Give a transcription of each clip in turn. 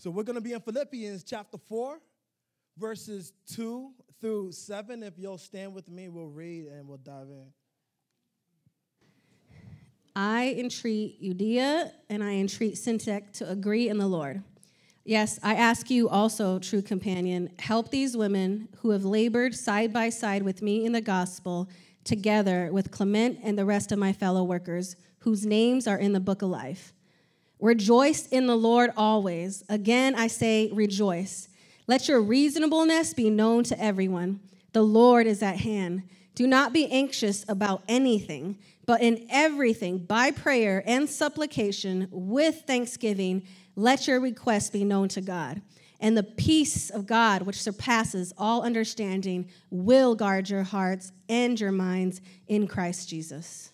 So we're going to be in Philippians chapter 4, verses 2 through 7. If you'll stand with me, we'll read and we'll dive in. I entreat Euodia and I entreat Syntyche to agree in the Lord. Yes, I ask you also, true companion, help these women who have labored side by side with me in the gospel, together with Clement and the rest of my fellow workers, whose names are in the book of life. Rejoice in the Lord always. Again, I say, rejoice. Let your reasonableness be known to everyone. The Lord is at hand. Do not be anxious about anything, but in everything, by prayer and supplication, with thanksgiving, let your requests be known to God. And the peace of God, which surpasses all understanding, will guard your hearts and your minds in Christ Jesus.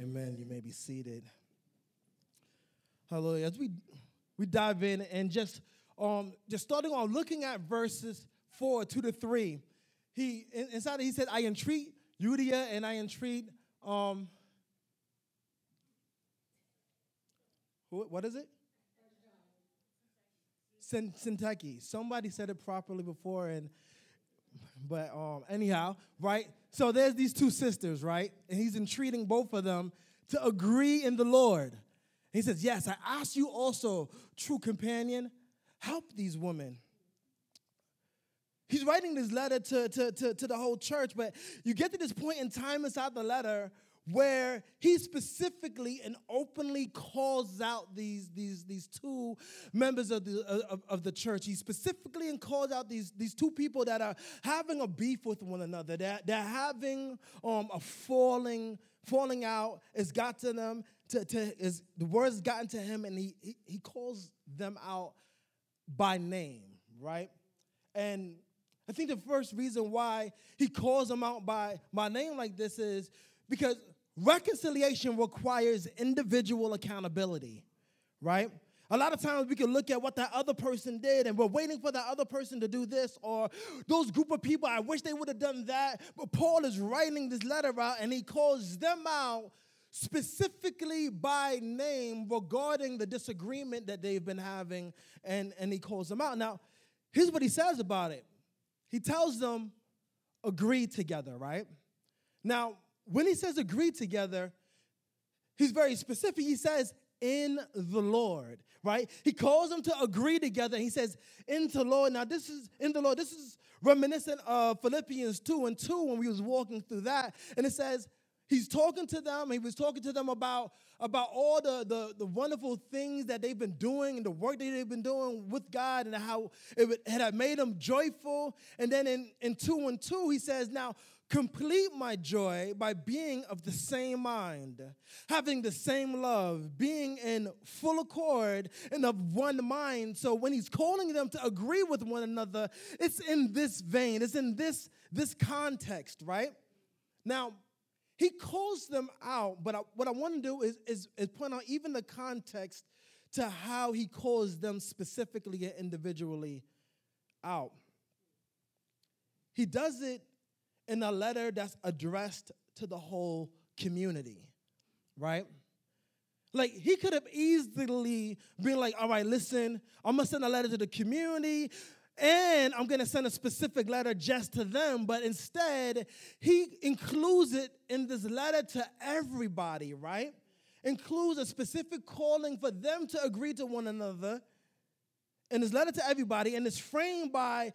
Amen. You may be seated. Hallelujah. As we we dive in and just um just starting on looking at verses four, two to three, he inside he said, I entreat Euodia and I entreat um who, what is it? Syntyche. Somebody said it properly before, and but um anyhow, right? So there's these two sisters, right? And he's entreating both of them to agree in the Lord. He says, Yes, I ask you also, true companion, help these women. He's writing this letter to, to, to, to, the whole church, but you get to this point in time inside the letter where he specifically and openly calls out these, these, these two members of the, of, of the church. He specifically and calls out these, these two people that are having a beef with one another. They're, they're having um, a falling, falling out. It's got to them to, to his, the words gotten to him and he, he, he calls them out by name, right? And I think the first reason why he calls them out by, my name like this is because reconciliation requires individual accountability, right? A lot of times we can look at what that other person did and we're waiting for that other person to do this or those group of people, I wish they would have done that. But Paul is writing this letter out and he calls them out specifically by name regarding the disagreement that they've been having, and, and he calls them out. Now, here's what he says about it he tells them, agree together, right? Now, when he says agree together, he's very specific. He says, in the Lord, right? He calls them to agree together. He says, into the Lord. Now, this is in the Lord. This is reminiscent of Philippians 2 and 2 when we was walking through that. And it says, He's talking to them. He was talking to them about, about all the, the, the wonderful things that they've been doing and the work that they've been doing with God and how it had made them joyful. And then in, in 2 and 2, he says, Now complete my joy by being of the same mind, having the same love, being in full accord and of one mind. So when he's calling them to agree with one another, it's in this vein, it's in this, this context, right? Now, he calls them out, but I, what I want to do is, is, is point out even the context to how he calls them specifically and individually out. He does it in a letter that's addressed to the whole community, right? Like he could have easily been like, all right, listen, I'm gonna send a letter to the community and I'm going to send a specific letter just to them, but instead, he includes it in this letter to everybody, right? Includes a specific calling for them to agree to one another in his letter to everybody, and it's framed by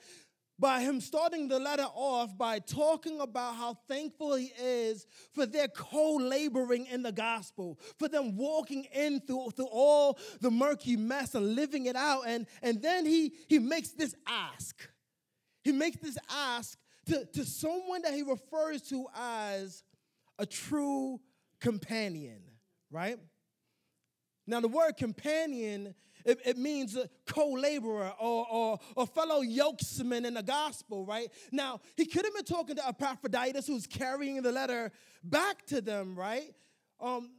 by him starting the letter off by talking about how thankful he is for their co-laboring in the gospel for them walking in through, through all the murky mess and living it out. And, and then he, he makes this ask. He makes this ask to, to someone that he refers to as a true companion right? Now the word companion it, it means a co-laborer or, or, or fellow yokesman in the gospel, right? Now, he could have been talking to Epaphroditus who's carrying the letter back to them, right? Um,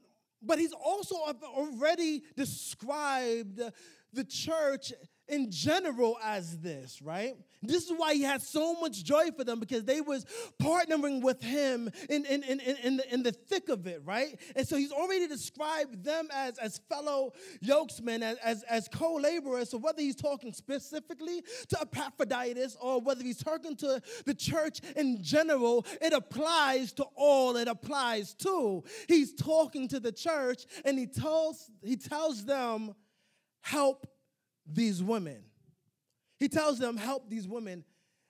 but he's also already described the church in general as this, right? This is why he had so much joy for them because they was partnering with him in, in, in, in, the, in the thick of it, right? And so he's already described them as, as fellow yokesmen, as, as, as co-laborers. So whether he's talking specifically to Epaphroditus or whether he's talking to the church in general, it applies to all it applies to. He's talking to the church and he tells, he tells them, help these women. He tells them, help these women.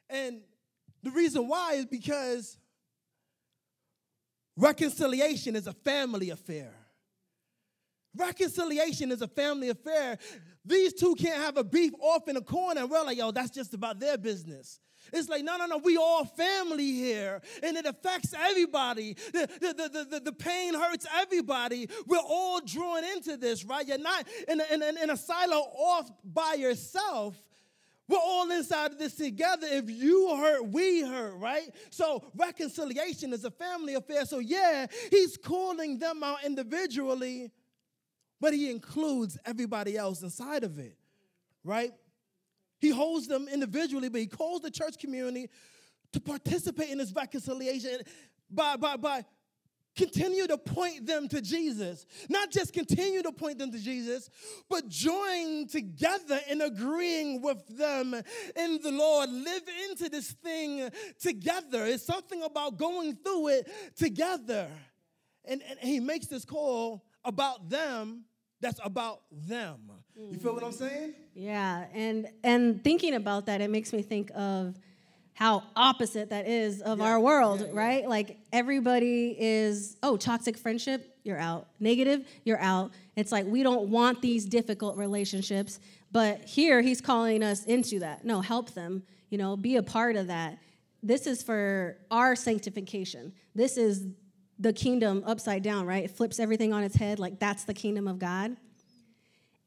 And the reason why is because reconciliation is a family affair. Reconciliation is a family affair. These two can't have a beef off in a corner and we're like, yo, that's just about their business. It's like, no, no, no, we all family here, and it affects everybody. The, the, the, the, the pain hurts everybody. We're all drawn into this, right? You're not in a, in a, in a silo off by yourself. We're all inside of this together. If you hurt, we hurt, right? So reconciliation is a family affair. So, yeah, he's calling them out individually, but he includes everybody else inside of it, right? He holds them individually, but he calls the church community to participate in this reconciliation by, by, by continue to point them to Jesus. Not just continue to point them to Jesus, but join together in agreeing with them in the Lord. Live into this thing together. It's something about going through it together. And, and he makes this call about them that's about them. You feel what I'm mm. saying? Yeah, and and thinking about that, it makes me think of how opposite that is of yeah, our world, yeah, yeah. right? Like everybody is, oh, toxic friendship, you're out. Negative, you're out. It's like we don't want these difficult relationships, but here he's calling us into that. No, help them, you know, be a part of that. This is for our sanctification. This is the kingdom upside down, right? It flips everything on its head, like that's the kingdom of God.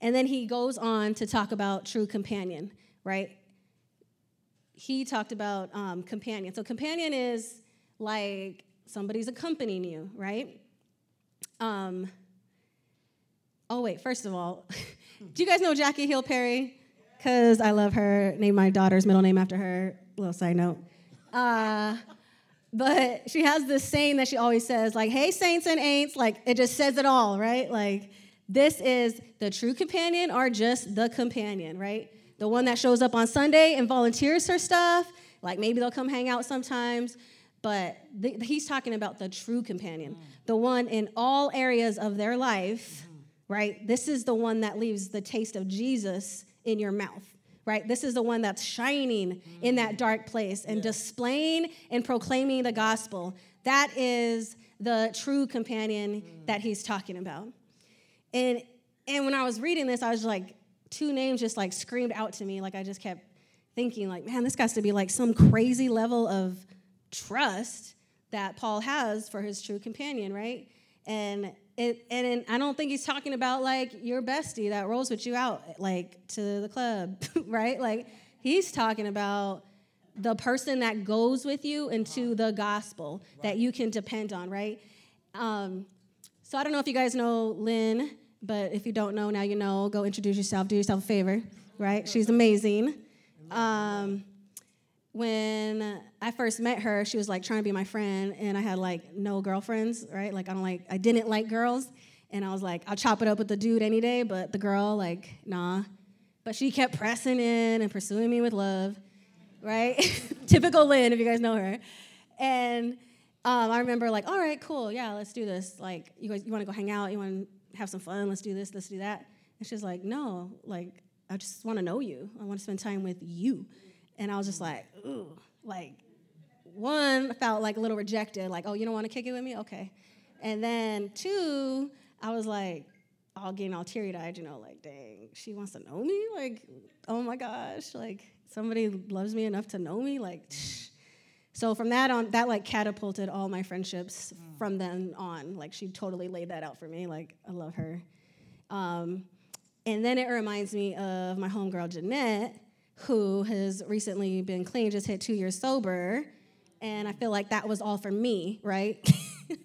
And then he goes on to talk about true companion, right? he talked about um, companion. So, companion is like somebody's accompanying you, right? Um, oh, wait, first of all, do you guys know Jackie Hill Perry? Because I love her, named my daughter's middle name after her. Little side note. Uh, but she has this saying that she always says, like, hey, saints and ain'ts, like, it just says it all, right? Like, this is the true companion or just the companion, right? the one that shows up on Sunday and volunteers her stuff. Like maybe they'll come hang out sometimes. But the, he's talking about the true companion, mm. the one in all areas of their life, mm. right? This is the one that leaves the taste of Jesus in your mouth right? This is the one that's shining mm. in that dark place and yeah. displaying and proclaiming the gospel. That is the true companion mm. that he's talking about. And and when I was reading this, I was like, two names just like screamed out to me. Like I just kept thinking, like, man, this has to be like some crazy level of trust that Paul has for his true companion, right? And it, and I don't think he's talking about like your bestie that rolls with you out like to the club, right? Like he's talking about the person that goes with you into the gospel that you can depend on, right? Um, so I don't know if you guys know Lynn but if you don't know, now you know. Go introduce yourself. Do yourself a favor, right? She's amazing. Um, when I first met her, she was like trying to be my friend, and I had like no girlfriends, right? Like I don't like, I didn't like girls, and I was like, I'll chop it up with the dude any day, but the girl, like, nah. But she kept pressing in and pursuing me with love, right? Typical Lynn, if you guys know her. And um, I remember like, all right, cool, yeah, let's do this. Like, you guys, you want to go hang out? You want have some fun, let's do this, let's do that. And she's like, no, like, I just want to know you. I want to spend time with you. And I was just like, ooh, like, one, felt like a little rejected, like, oh, you don't want to kick it with me? Okay. And then two, I was like, all getting all teary eyed, you know, like, dang, she wants to know me? Like, oh my gosh, like, somebody loves me enough to know me? Like, so from that on, that like catapulted all my friendships from then on. Like she totally laid that out for me. Like I love her. Um, and then it reminds me of my homegirl Jeanette, who has recently been clean, just hit two years sober. And I feel like that was all for me, right?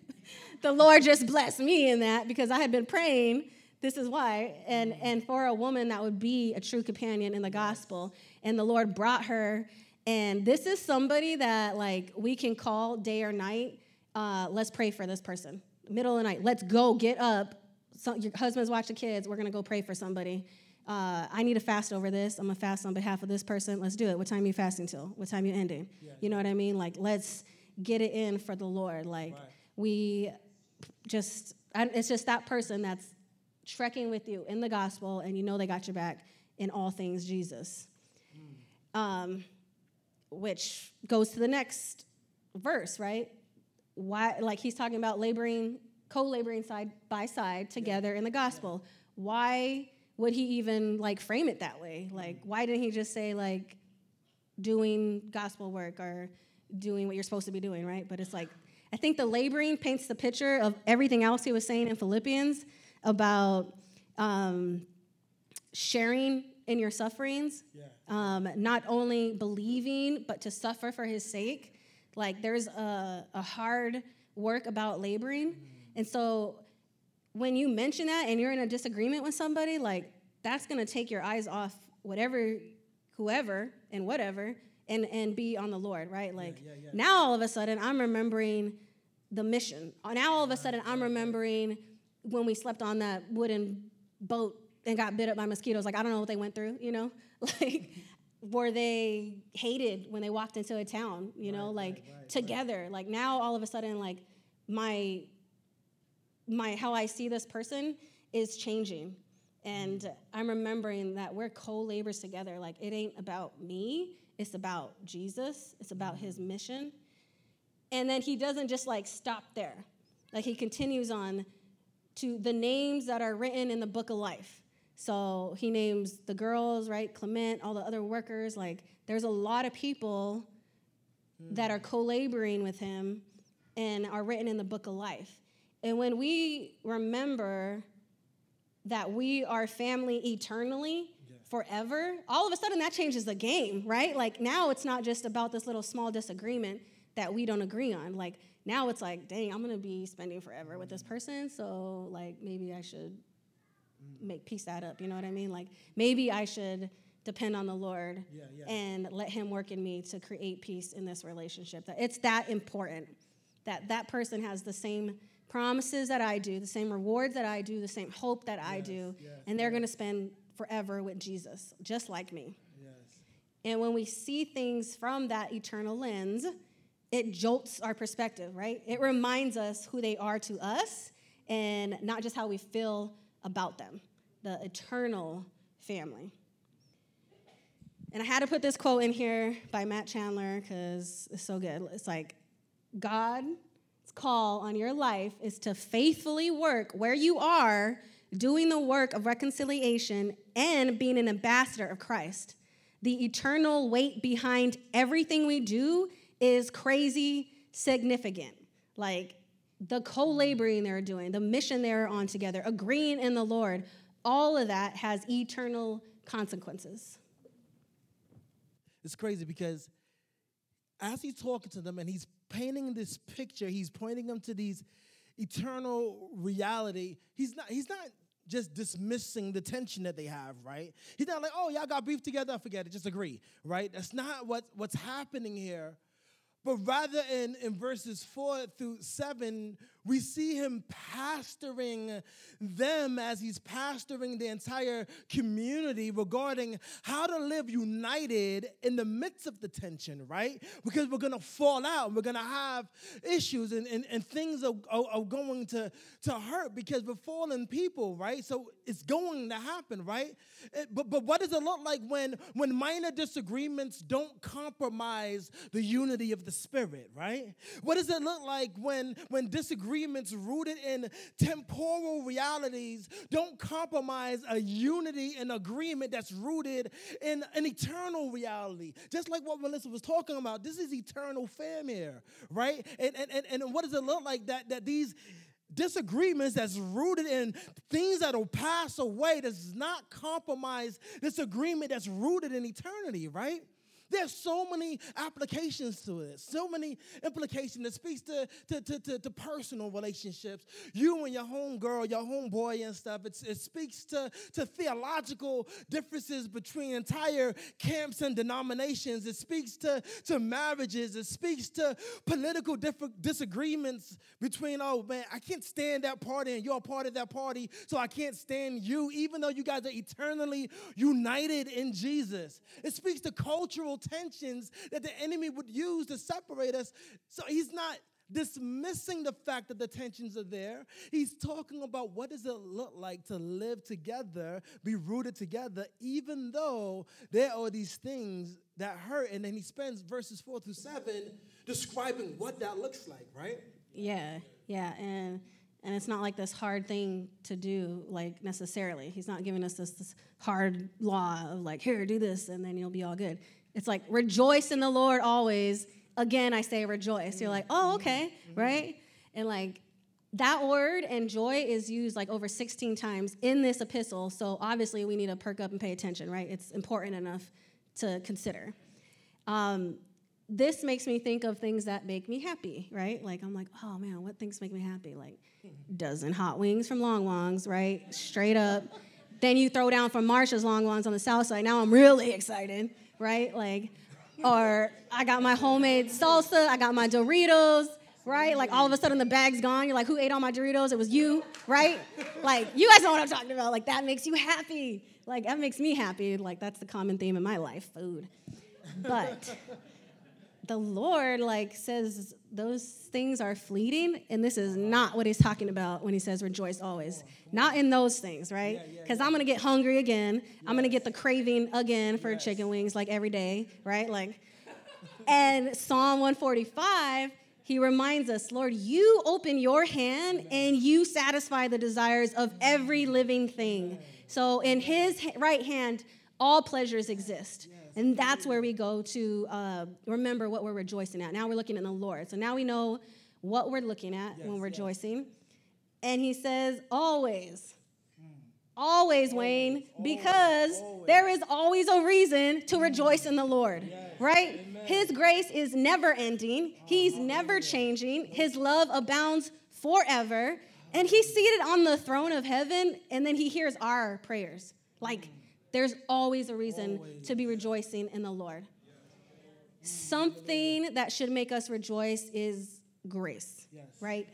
the Lord just blessed me in that because I had been praying this is why. And and for a woman that would be a true companion in the gospel, and the Lord brought her. And this is somebody that like we can call day or night. Uh, let's pray for this person. Middle of the night. Let's go get up. So, your husband's watching kids. We're gonna go pray for somebody. Uh, I need to fast over this. I'm gonna fast on behalf of this person. Let's do it. What time are you fasting till? What time are you ending? Yeah. You know what I mean? Like, let's get it in for the Lord. Like, right. we just, it's just that person that's trekking with you in the gospel, and you know they got your back in all things Jesus. Mm. Um, which goes to the next verse, right? Why, like he's talking about laboring, co-laboring side by side together yeah. in the gospel. Yeah. Why? would he even like frame it that way? Like, why didn't he just say like doing gospel work or doing what you're supposed to be doing, right? But it's like, I think the laboring paints the picture of everything else he was saying in Philippians about um, sharing in your sufferings, yeah. um, not only believing, but to suffer for his sake. Like, there's a, a hard work about laboring. Mm. And so when you mention that and you're in a disagreement with somebody, like that's going to take your eyes off whatever, whoever, and whatever, and and be on the Lord, right? Like yeah, yeah. now all of a sudden I'm remembering the mission. Now all of a sudden I'm remembering when we slept on that wooden boat and got bit up by mosquitoes. Like I don't know what they went through, you know, like. were they hated when they walked into a town you know right, like right, right, together like now all of a sudden like my my how I see this person is changing. And mm. I'm remembering that we're co-laborers together. Like it ain't about me, it's about Jesus, it's about mm. his mission. And then he doesn't just like stop there. Like he continues on to the names that are written in the book of life. So he names the girls, right? Clement, all the other workers. Like there's a lot of people that are hmm. co laboring with him and are written in the book of life. And when we remember that we are family eternally, forever, all of a sudden that changes the game, right? Like now it's not just about this little small disagreement that we don't agree on. Like now it's like, dang, I'm gonna be spending forever with this hmm. person, so like maybe I should make peace that up. You know what I mean? Like maybe I should depend on the Lord yeah, yeah. and let Him work in me to create peace in this relationship. That it's that important that that person has the same promises that I do, the same rewards that I do, the same hope that yes, I do, yes, and they're yes. going to spend forever with Jesus, just like me. And when we see things from that eternal lens, it jolts our perspective, right? It reminds us who they are to us and not just how we feel about them, the eternal family. And I had to put this quote in here by Matt Chandler because it's so good. It's like, God's call on your life is to faithfully work where you are, doing the work of reconciliation and being an ambassador of Christ. The eternal weight behind everything we do is crazy significant. Like the co laboring they're doing, the mission they're on together, agreeing in the Lord, all of that has eternal consequences. It's crazy because as he's talking to them and he's painting this picture, he's pointing them to these eternal reality. He's not, he's not just dismissing the tension that they have, right? He's not like, oh, y'all got beef together, forget it, just agree, right? That's not what, what's happening here. But rather in, in verses four through seven, we see him pastoring them as he's pastoring the entire community regarding how to live united in the midst of the tension, right? Because we're gonna fall out, we're gonna have issues, and, and, and things are, are, are going to, to hurt because we're fallen people, right? So it's going to happen, right? It, but, but what does it look like when, when minor disagreements don't compromise the unity of the spirit, right? What does it look like when, when disagreements rooted in temporal realities don't compromise a unity and agreement that's rooted in an eternal reality? Just like what Melissa was talking about, this is eternal fam here, right? And, and, and, and what does it look like that, that these disagreements that's rooted in things that'll pass away does not compromise this agreement that's rooted in eternity, right? There's so many applications to it, so many implications. It speaks to, to, to, to, to personal relationships. You and your home girl, your homeboy and stuff. It's, it speaks to, to theological differences between entire camps and denominations. It speaks to, to marriages. It speaks to political disagreements between, oh man, I can't stand that party and you're a part of that party, so I can't stand you, even though you guys are eternally united in Jesus. It speaks to cultural tensions that the enemy would use to separate us. So he's not dismissing the fact that the tensions are there. He's talking about what does it look like to live together, be rooted together, even though there are these things that hurt. And then he spends verses four through seven describing what that looks like, right? Yeah, yeah. And and it's not like this hard thing to do, like necessarily. He's not giving us this, this hard law of like, here, do this, and then you'll be all good. It's like, rejoice in the Lord always. Again, I say rejoice. You're like, oh, okay, right? And like, that word and joy is used like over 16 times in this epistle. So obviously, we need to perk up and pay attention, right? It's important enough to consider. Um, this makes me think of things that make me happy, right? Like I'm like, oh man, what things make me happy? Like dozen hot wings from Long Wongs, right? Straight up. then you throw down from Marsha's Long Wongs on the south side. Now I'm really excited, right? Like, or I got my homemade salsa, I got my Doritos, right? Like all of a sudden the bag's gone. You're like, who ate all my Doritos? It was you, right? Like, you guys know what I'm talking about. Like, that makes you happy. Like, that makes me happy. Like, that's the common theme in my life food. But the Lord like says those things are fleeting, and this is not what he's talking about when he says rejoice always. Not in those things, right? Because I'm gonna get hungry again. I'm gonna get the craving again for chicken wings like every day, right? Like, and Psalm 145 he reminds us, Lord, you open your hand and you satisfy the desires of every living thing. So in his right hand, all pleasures exist. And that's where we go to uh, remember what we're rejoicing at. Now we're looking at the Lord. So now we know what we're looking at yes, when we're yes. rejoicing. And he says, always. Always, Wayne, because always. there is always a reason to rejoice in the Lord, yes. right? Amen. His grace is never ending, He's oh, never changing, His love abounds forever, and He's seated on the throne of heaven, and then He hears our prayers. Like, there's always a reason always. to be rejoicing in the Lord. Something that should make us rejoice is grace, yes. right?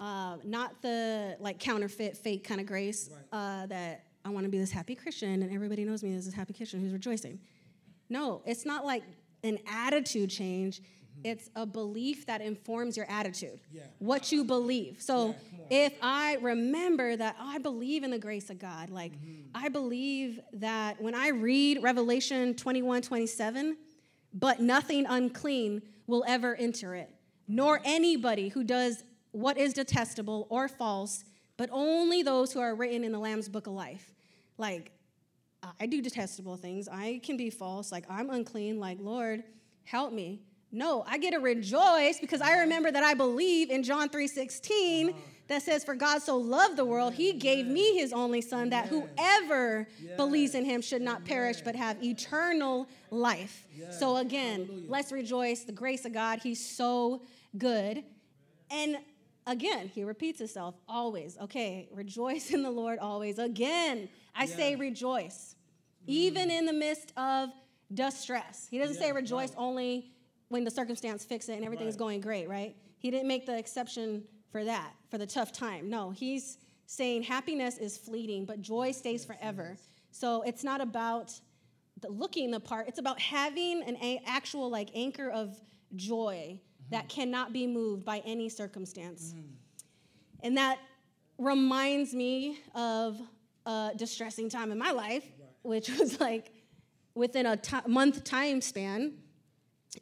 Uh, not the like counterfeit, fake kind of grace right. uh, that I want to be this happy Christian and everybody knows me as this happy Christian who's rejoicing. No, it's not like an attitude change. It's a belief that informs your attitude, yeah. what you believe. So yeah, if I remember that oh, I believe in the grace of God, like mm-hmm. I believe that when I read Revelation 21 27, but nothing unclean will ever enter it, nor anybody who does what is detestable or false, but only those who are written in the Lamb's book of life. Like, I do detestable things. I can be false. Like, I'm unclean. Like, Lord, help me. No, I get to rejoice because I remember that I believe in John 3:16 uh-huh. that says for God so loved the world he gave me his only son that whoever believes in him should not perish but have eternal life. So again, let's rejoice the grace of God. He's so good. And again, he repeats himself always. Okay, rejoice in the Lord always. Again, I say rejoice mm. even in the midst of distress. He doesn't say rejoice only when the circumstance fix it and everything's right. going great, right? He didn't make the exception for that, for the tough time. No, he's saying happiness is fleeting, but joy stays forever. So it's not about the looking the part, it's about having an a- actual like anchor of joy mm-hmm. that cannot be moved by any circumstance. Mm-hmm. And that reminds me of a distressing time in my life, right. which was like within a t- month time span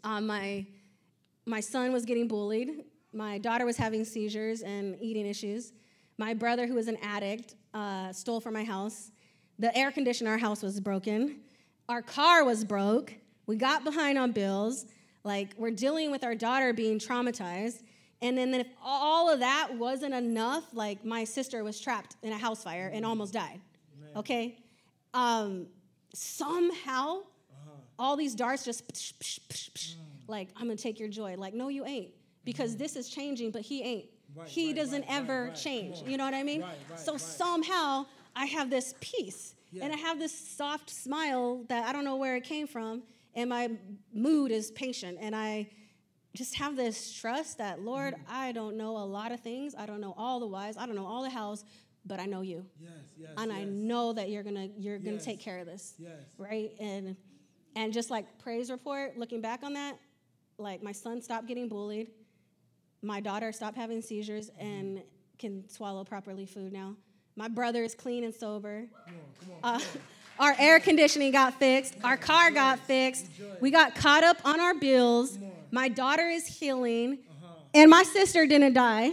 uh, my, my son was getting bullied. My daughter was having seizures and eating issues. My brother, who was an addict, uh, stole from my house. The air conditioner in our house was broken. Our car was broke. We got behind on bills. Like, we're dealing with our daughter being traumatized. And then, if all of that wasn't enough, like, my sister was trapped in a house fire and almost died. Okay? Um, somehow, all these darts just psh, psh, psh, psh, like I'm gonna take your joy. Like, no, you ain't. Because this is changing, but he ain't. Right, he right, doesn't right, ever change. You know what I mean? So somehow I have this peace and I have this soft smile that I don't know where it came from, and my mood is patient, and I just have this trust that Lord, Mm-hmm. I don't know a lot of things. I don't know all the whys. I don't know all the hows, but I know you, Yes, yes. and I know that you're gonna you're gonna Yes. take care of this, Yes. right? And and just like praise report, looking back on that, like my son stopped getting bullied, my daughter stopped having seizures and can swallow properly food now. My brother is clean and sober. Uh, our air conditioning got fixed. Our car got fixed. We got caught up on our bills. My daughter is healing. And my sister didn't die.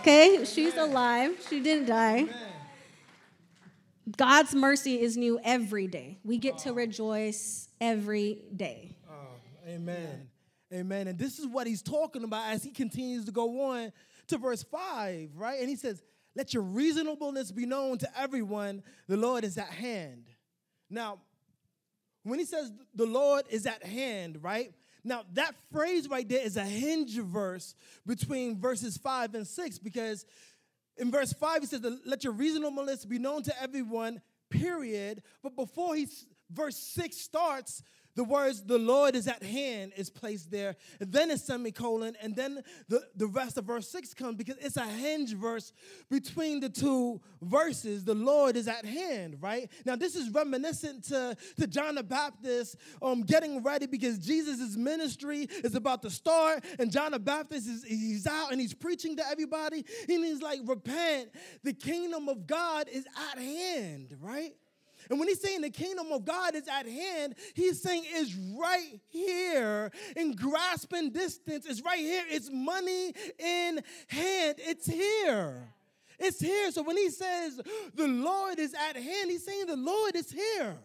Okay? She's alive. She didn't die. God's mercy is new every day. We get to rejoice every day. Oh, amen. Amen. And this is what he's talking about as he continues to go on to verse 5, right? And he says, Let your reasonableness be known to everyone, the Lord is at hand. Now, when he says the Lord is at hand, right? Now, that phrase right there is a hinge verse between verses 5 and 6 because in verse 5 he says, Let your reasonableness be known to everyone, period. But before he, verse 6 starts, the words the Lord is at hand is placed there. And then a semicolon, and then the, the rest of verse 6 comes because it's a hinge verse between the two verses. The Lord is at hand, right? Now, this is reminiscent to, to John the Baptist um, getting ready because Jesus' ministry is about to start, and John the Baptist is he's out and he's preaching to everybody, and he's like, repent, the kingdom of God is at hand, right? And when he's saying the kingdom of God is at hand, he's saying it's right here in grasping distance. It's right here. It's money in hand. It's here. It's here. So when he says the Lord is at hand, he's saying the Lord is here.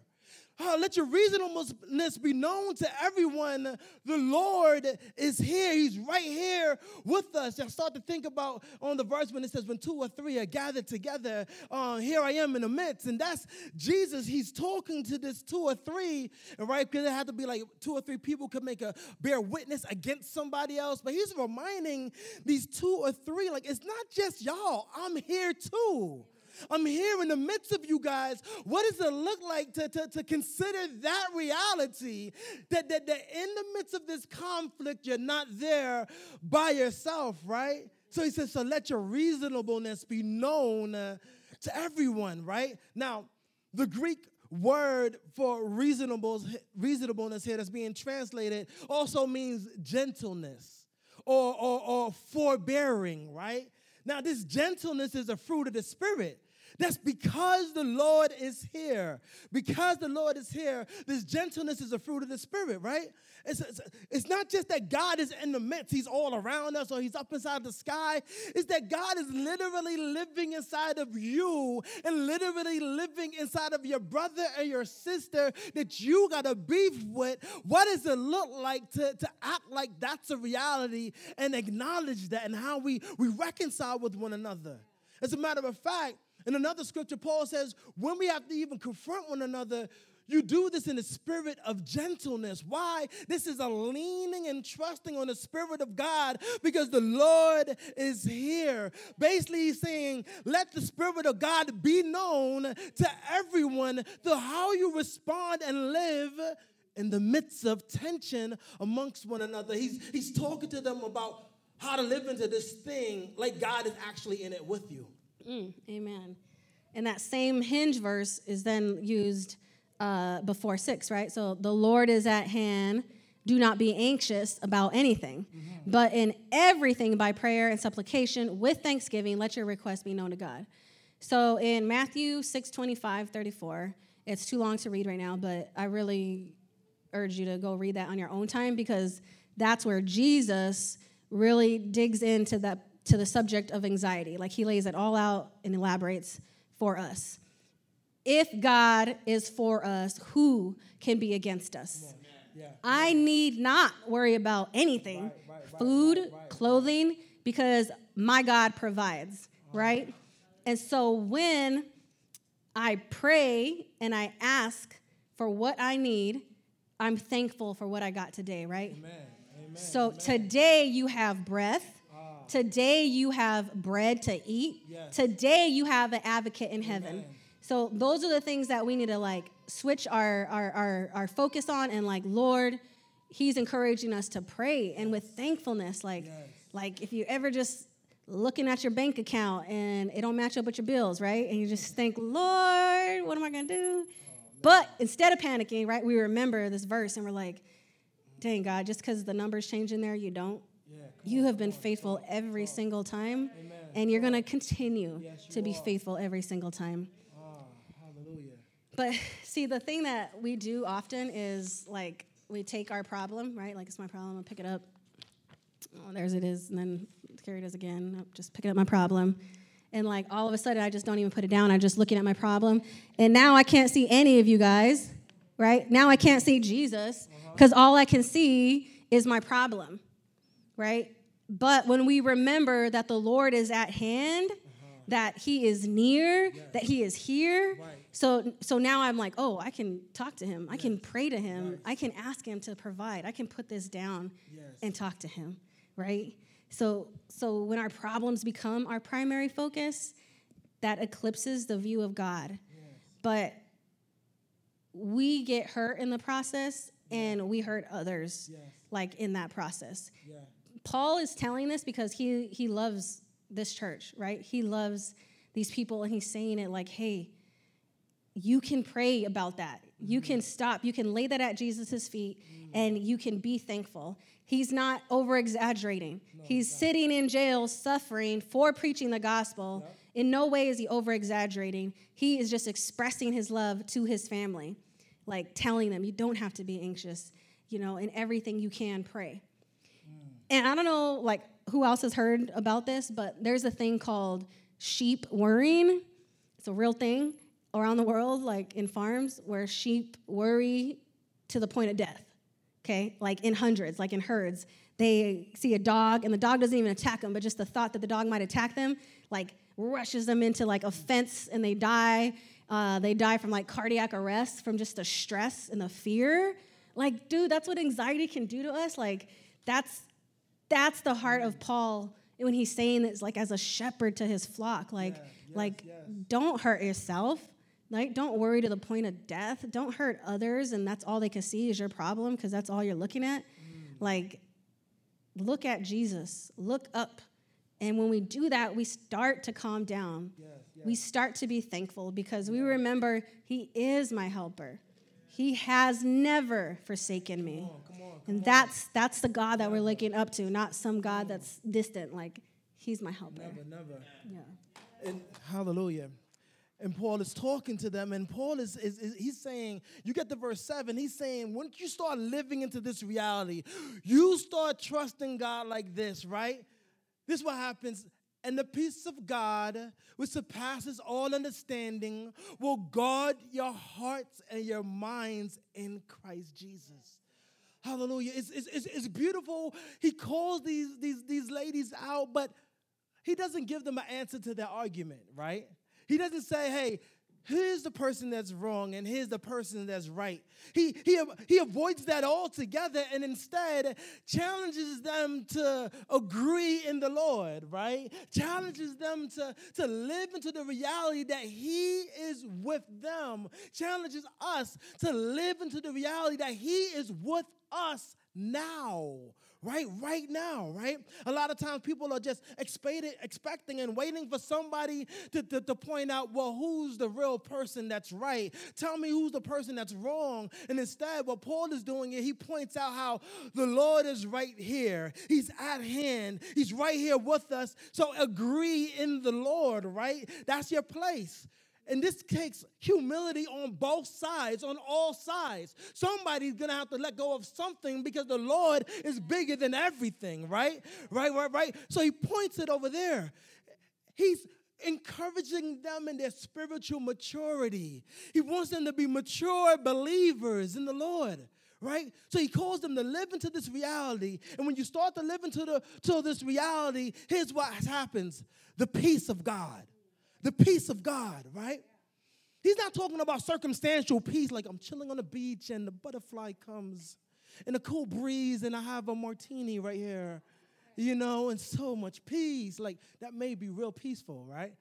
Uh, let your reasonableness be known to everyone. The Lord is here. He's right here with us. I start to think about on the verse when it says, when two or three are gathered together, uh, here I am in the midst. And that's Jesus. He's talking to this two or three, right? Because it had to be like two or three people could make a bear witness against somebody else. But he's reminding these two or three, like, it's not just y'all, I'm here too. I'm here in the midst of you guys. What does it look like to, to, to consider that reality that, that, that in the midst of this conflict, you're not there by yourself, right? So he says, so let your reasonableness be known uh, to everyone, right? Now, the Greek word for reasonable, reasonableness here that's being translated also means gentleness or, or, or forbearing, right? Now, this gentleness is a fruit of the Spirit. That's because the Lord is here. Because the Lord is here, this gentleness is a fruit of the Spirit, right? It's, it's, it's not just that God is in the midst, He's all around us or He's up inside the sky. It's that God is literally living inside of you and literally living inside of your brother and your sister that you got a beef with. What does it look like to, to act like that's a reality and acknowledge that and how we, we reconcile with one another? As a matter of fact, in another scripture, Paul says, when we have to even confront one another, you do this in the spirit of gentleness. Why? This is a leaning and trusting on the spirit of God because the Lord is here. Basically, he's saying, let the spirit of God be known to everyone to how you respond and live in the midst of tension amongst one another. He's, he's talking to them about how to live into this thing like God is actually in it with you. Mm, amen. And that same hinge verse is then used uh, before six, right? So the Lord is at hand. Do not be anxious about anything, but in everything by prayer and supplication with thanksgiving, let your requests be known to God. So in Matthew 6 25, 34, it's too long to read right now, but I really urge you to go read that on your own time because that's where Jesus really digs into that to the subject of anxiety. Like he lays it all out and elaborates for us. If God is for us, who can be against us? I need not worry about anything food, clothing, because my God provides, uh-huh. right? And so when I pray and I ask for what I need, I'm thankful for what I got today, right? Amen. Amen. So Amen. today you have breath. Today you have bread to eat. Yes. Today you have an advocate in heaven. So those are the things that we need to like switch our, our, our, our focus on and like, Lord, He's encouraging us to pray and with thankfulness. Like, Yes. like if you ever just looking at your bank account and it don't match up with your bills, right? And you just think, Lord, what am I gonna do? Oh, but instead of panicking, right, we remember this verse and we're like, dang God, just because the numbers change in there, you don't. You have been faithful every single time, and you're gonna continue to be faithful every single time. Ah, hallelujah. But see, the thing that we do often is like we take our problem, right? Like it's my problem, I'll pick it up. Oh, there's it is, and then here it is again. Nope, just picking up my problem. And like all of a sudden, I just don't even put it down. I'm just looking at my problem. And now I can't see any of you guys, right? Now I can't see Jesus because all I can see is my problem, right? But when we remember that the Lord is at hand, uh-huh. that He is near, that He is here, Right. so so now I'm like, oh, I can talk to Him, I can pray to Him, I can ask Him to provide, I can put this down Yes. and talk to Him, right? So so when our problems become our primary focus, that eclipses the view of God. But we get hurt in the process and we hurt others Yes. like in that process. Yeah. Paul is telling this because he he loves this church, right? He loves these people and he's saying it like, "Hey, you can pray about that. You can mm-hmm. stop. You can lay that at Jesus' feet mm-hmm. and you can be thankful." He's not over exaggerating. he's sitting in jail suffering for preaching the gospel. In no way is he over exaggerating. He is just expressing his love to his family, like telling them, you don't have to be anxious, you know, in everything you can pray. And I don't know, like, who else has heard about this, but there's a thing called sheep worrying. It's a real thing around the world, like in farms, where sheep worry to the point of death. Okay, like in hundreds, like in herds. They see a dog, and the dog doesn't even attack them, but just the thought that the dog might attack them, like, rushes them into like a fence, and they die. Uh, they die from like cardiac arrest from just the stress and the fear. Like, dude, that's what anxiety can do to us. Like, that's that's the heart of Paul when he's saying it's like as a shepherd to his flock. Like, Yeah, yes, like yes. don't hurt yourself. Like, don't worry to the point of death. Don't hurt others, and that's all they can see is your problem because that's all you're looking at. Mm. Like, look at Jesus. Look up. And when we do that, we start to calm down. Yes. We start to be thankful because we remember He is my helper. He has never forsaken me. Come on, come And that's that's the God that we're looking up to, not some God that's distant. Like He's my helper. Never, never. Yeah. And hallelujah. And Paul is talking to them, and Paul is, is, is he's saying, you get to verse 7, he's saying, once you start living into this reality, you start trusting God like this, right? This is what happens. And the peace of God, which surpasses all understanding, will guard your hearts and your minds in Christ Jesus. Hallelujah. It's, it's, it's, beautiful. He calls these, these, these ladies out, but he doesn't give them an answer to their argument, right? He doesn't say, hey, here's the person that's wrong and here's the person that's right. He, he, he avoids that altogether and instead challenges them to agree in the Lord, right? Challenges them to, to live into the reality that He is with them. Challenges us to live into the reality that He is with us now right right now right? A lot of times people are just expected, expecting and waiting for somebody to, to, to point out well who's the real person that's right? Tell me who's the person that's wrong. And instead what paul is doing is he points out how the lord is right here. He's at hand. He's right here with us. So agree in the lord right? That's your place and this takes humility on both sides, on all sides. Somebody's gonna have to let go of something because the Lord is bigger than everything, right? Right, right, right. So he points it over there. He's encouraging them in their spiritual maturity. He wants them to be mature believers in the Lord. Right? So he calls them to live into this reality. And when you start to live into the, to this reality, here's what happens the peace of God the peace of God, right? He's not talking about circumstantial peace, like I'm chilling on the beach and the butterfly comes and a cool breeze and I have a martini right here, you know, and so much peace. Like that may be real peaceful, right?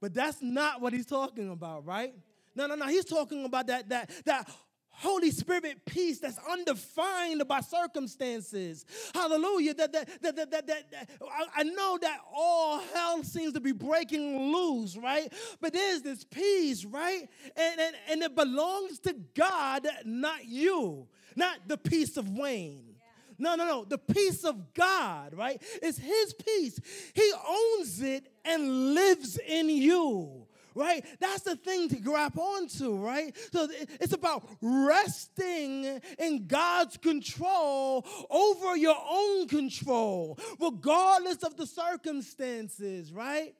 But that's not what he's talking about, right? No, no, no. He's talking about that that that Holy Spirit peace that's undefined by circumstances. Hallelujah. That, that, that, that, that, that, I know that all hell seems to be breaking loose, right? But there's this peace, right? And, and, and it belongs to God, not you, not the peace of Wayne. No, no, no. The peace of God, right? It's His peace. He owns it and lives in you right? That's the thing to grab onto, right? So it's about resting in God's control over your own control, regardless of the circumstances, right?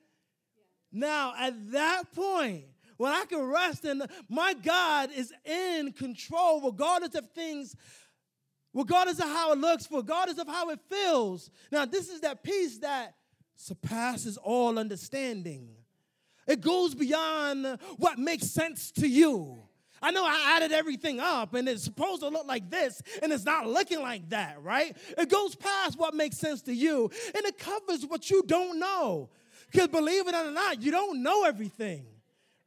Now, at that point, when I can rest in my God is in control, regardless of things regardless of how it looks, regardless of how it feels. Now, this is that peace that surpasses all understanding. It goes beyond what makes sense to you. I know I added everything up and it's supposed to look like this and it's not looking like that, right? It goes past what makes sense to you and it covers what you don't know. Because believe it or not, you don't know everything,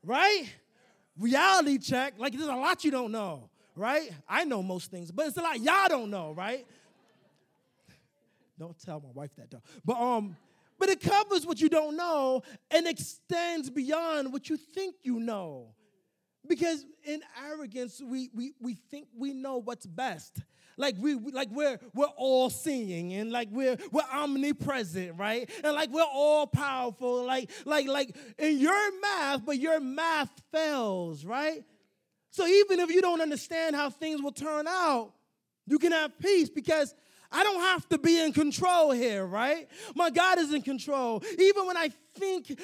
right? Reality check, like there's a lot you don't know, right? I know most things, but it's a lot y'all don't know, right? Don't tell my wife that though. But um, but it covers what you don't know and extends beyond what you think you know. Because in arrogance, we, we, we think we know what's best. Like we like we're we're all seeing and like we're we're omnipresent, right? And like we're all powerful, like like like in your math, but your math fails, right? So even if you don't understand how things will turn out, you can have peace because I don't have to be in control here, right? My God is in control. Even when I think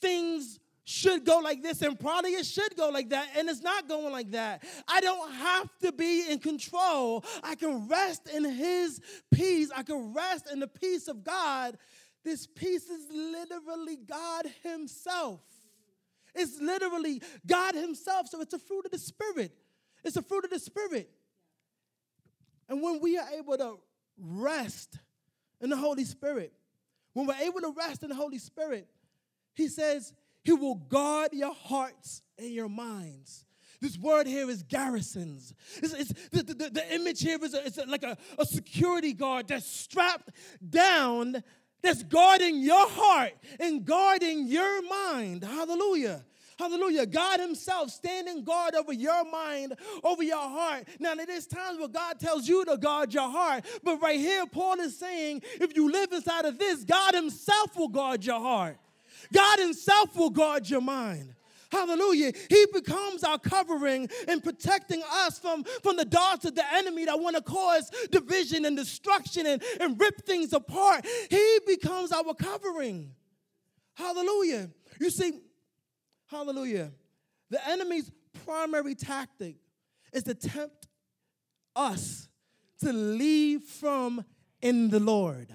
things should go like this, and probably it should go like that, and it's not going like that. I don't have to be in control. I can rest in His peace. I can rest in the peace of God. This peace is literally God Himself. It's literally God Himself. So it's a fruit of the Spirit. It's a fruit of the Spirit. And when we are able to rest in the Holy Spirit, when we're able to rest in the Holy Spirit, He says He will guard your hearts and your minds. This word here is garrisons. It's, it's, the, the, the, image here is a, it's like a, a security guard that's strapped down, that's guarding your heart and guarding your mind. Hallelujah. Hallelujah. God Himself standing guard over your mind, over your heart. Now, there's times where God tells you to guard your heart, but right here, Paul is saying if you live inside of this, God Himself will guard your heart. God Himself will guard your mind. Hallelujah. He becomes our covering and protecting us from, from the darts of the enemy that want to cause division and destruction and, and rip things apart. He becomes our covering. Hallelujah. You see, Hallelujah. The enemy's primary tactic is to tempt us to leave from in the Lord.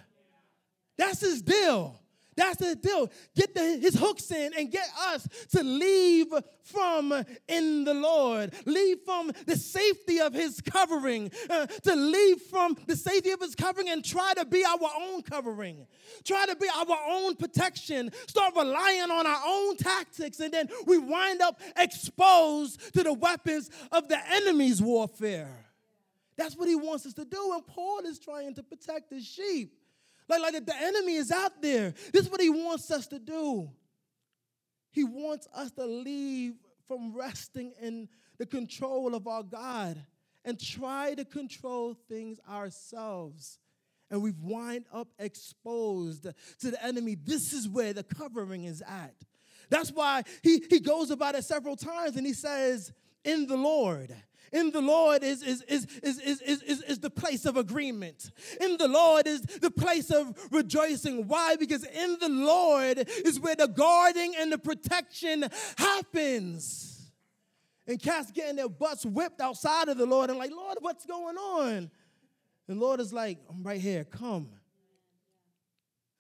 That's his deal. That's the deal. Get the, his hooks in and get us to leave from in the Lord. Leave from the safety of his covering. Uh, to leave from the safety of his covering and try to be our own covering. Try to be our own protection. Start relying on our own tactics. And then we wind up exposed to the weapons of the enemy's warfare. That's what he wants us to do. And Paul is trying to protect his sheep. Like, like the enemy is out there. This is what he wants us to do. He wants us to leave from resting in the control of our God and try to control things ourselves. And we've wind up exposed to the enemy. This is where the covering is at. That's why he, he goes about it several times and he says, In the Lord in the Lord is, is, is, is, is, is, is, the place of agreement. In the Lord is the place of rejoicing. Why? Because in the Lord is where the guarding and the protection happens. And cats getting their butts whipped outside of the Lord and like, Lord, what's going on? And Lord is like, I'm right here, come.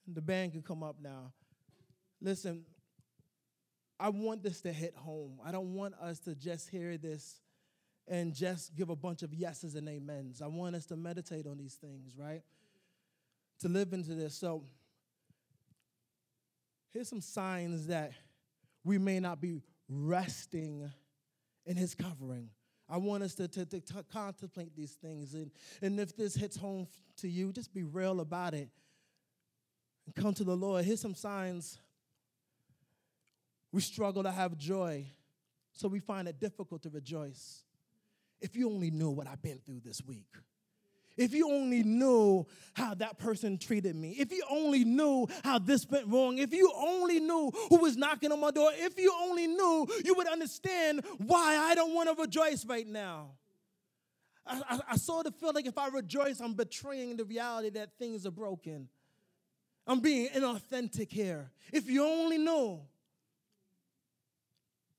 And the band can come up now. Listen, I want this to hit home. I don't want us to just hear this and just give a bunch of yeses and amens. I want us to meditate on these things, right? To live into this. So, here's some signs that we may not be resting in His covering. I want us to, to, to, contemplate these things. And, and if this hits home to you, just be real about it and come to the Lord. Here's some signs we struggle to have joy, so we find it difficult to rejoice. If you only knew what I've been through this week. If you only knew how that person treated me, if you only knew how this went wrong, if you only knew who was knocking on my door, if you only knew, you would understand why I don't want to rejoice right now. I, I, I sort of feel like if I rejoice, I'm betraying the reality that things are broken. I'm being inauthentic here. If you only knew,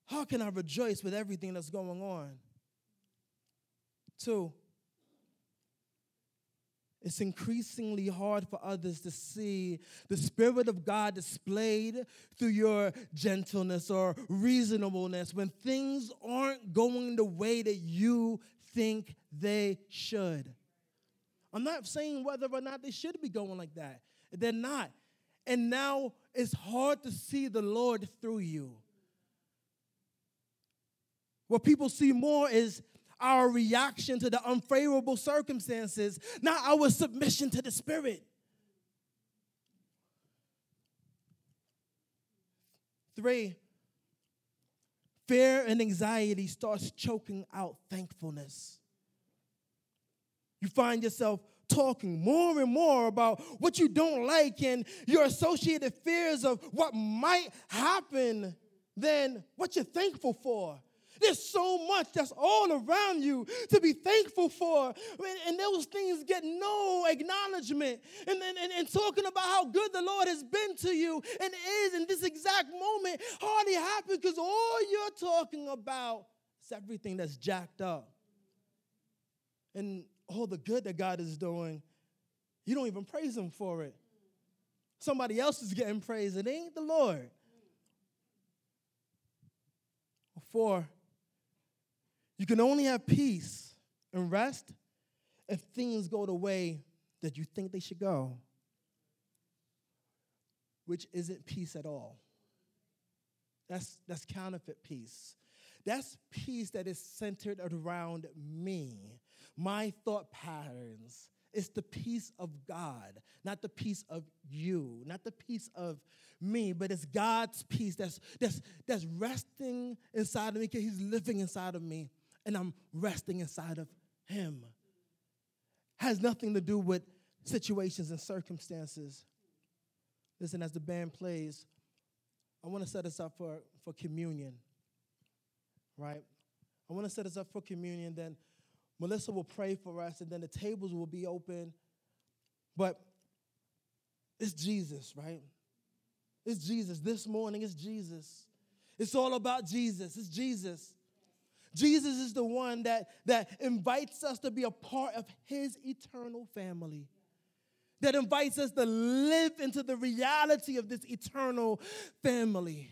how can I rejoice with everything that's going on? Two, it's increasingly hard for others to see the Spirit of God displayed through your gentleness or reasonableness when things aren't going the way that you think they should. I'm not saying whether or not they should be going like that. They're not. And now it's hard to see the Lord through you. What people see more is our reaction to the unfavorable circumstances, not our submission to the Spirit. Three, fear and anxiety starts choking out thankfulness. You find yourself talking more and more about what you don't like and your associated fears of what might happen than what you're thankful for. There's so much that's all around you to be thankful for. And, those things get no acknowledgement. And, and, and talking about how good the Lord has been to you and is in this exact moment hardly happens because all you're talking about is everything that's jacked up. And all the good that God is doing, you don't even praise Him for it. Somebody else is getting praise, it ain't the Lord. Four, you can only have peace and rest if things go the way that you think they should go, which isn't peace at all. That's, that's counterfeit peace. That's peace that is centered around me, my thought patterns. It's the peace of God, not the peace of you, not the peace of me, but it's God's peace that's, that's, that's resting inside of me because He's living inside of me and I'm resting inside of Him. Has nothing to do with situations and circumstances. Listen, as the band plays, I want to set us up for, for communion, right? I want to set us up for communion. Then Melissa will pray for us, and then the tables will be open. But it's Jesus, right? It's Jesus. This morning, it's Jesus. It's all about Jesus. It's Jesus. Jesus is the one that, that invites us to be a part of his eternal family. That invites us to live into the reality of this eternal family.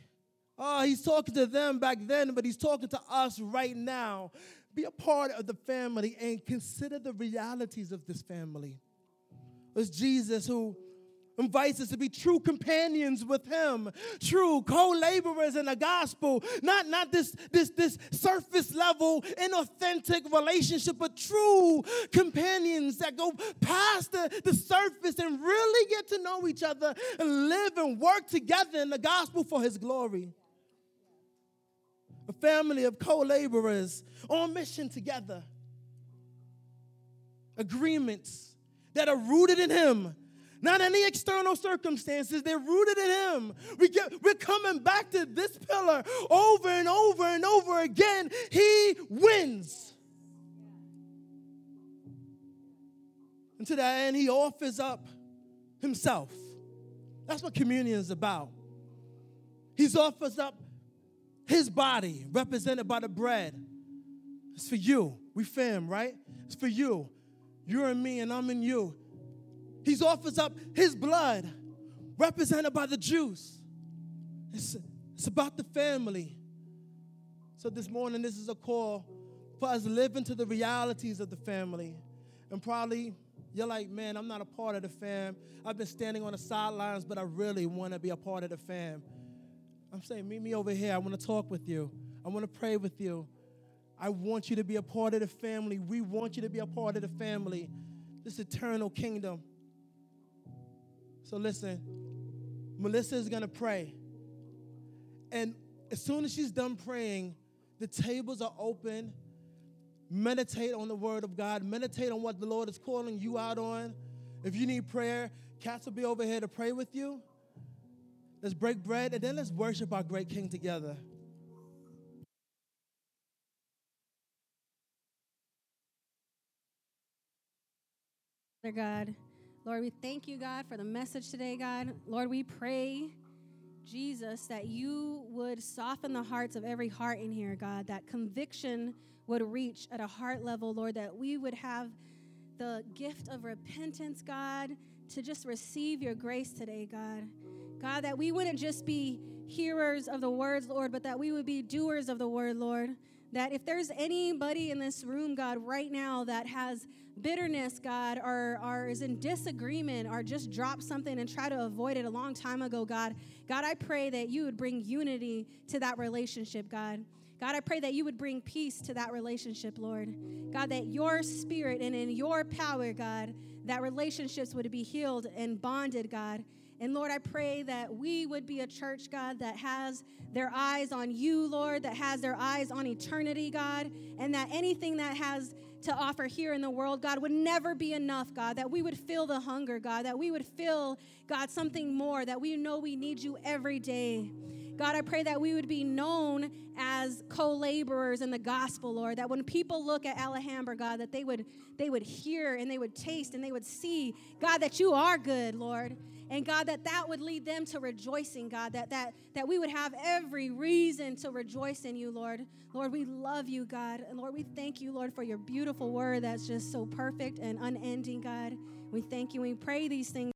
Oh, he's talking to them back then, but he's talking to us right now. Be a part of the family and consider the realities of this family. It's Jesus who invites us to be true companions with him, true co-laborers in the gospel, not, not this, this, this surface level, inauthentic relationship, but true companions that go past the, the surface and really get to know each other and live and work together in the gospel for his glory. A family of co-laborers on mission together. Agreements that are rooted in him not any external circumstances. They're rooted in Him. We get, we're coming back to this pillar over and over and over again. He wins. And to that end, He offers up Himself. That's what communion is about. He offers up His body, represented by the bread. It's for you. We fam, right? It's for you. You're in me and I'm in you. He offers up his blood, represented by the Jews. It's, It's about the family. So this morning, this is a call for us to live into the realities of the family. And probably you're like, man, I'm not a part of the fam. I've been standing on the sidelines, but I really want to be a part of the fam. I'm saying, meet me over here. I want to talk with you. I want to pray with you. I want you to be a part of the family. We want you to be a part of the family, this eternal kingdom. So listen, Melissa is going to pray. And as soon as she's done praying, the tables are open. Meditate on the word of God. Meditate on what the Lord is calling you out on. If you need prayer, Cats will be over here to pray with you. Let's break bread and then let's worship our great King together. Father God, Lord, we thank you, God, for the message today, God. Lord, we pray, Jesus, that you would soften the hearts of every heart in here, God, that conviction would reach at a heart level, Lord, that we would have the gift of repentance, God, to just receive your grace today, God. God, that we wouldn't just be hearers of the words, Lord, but that we would be doers of the word, Lord. That if there's anybody in this room, God, right now that has bitterness, God, or, or is in disagreement or just dropped something and try to avoid it a long time ago, God, God, I pray that you would bring unity to that relationship, God. God, I pray that you would bring peace to that relationship, Lord. God, that your spirit and in your power, God, that relationships would be healed and bonded, God. And Lord, I pray that we would be a church, God, that has their eyes on you, Lord, that has their eyes on eternity, God, and that anything that has to offer here in the world, God, would never be enough, God, that we would feel the hunger, God, that we would feel, God, something more, that we know we need you every day. God, I pray that we would be known as co-laborers in the gospel, Lord. That when people look at Alhambra, God, that they would they would hear and they would taste and they would see, God, that you are good, Lord. And God, that that would lead them to rejoicing, God, that, that, that we would have every reason to rejoice in you, Lord. Lord, we love you, God. And Lord, we thank you, Lord, for your beautiful word that's just so perfect and unending, God. We thank you. We pray these things.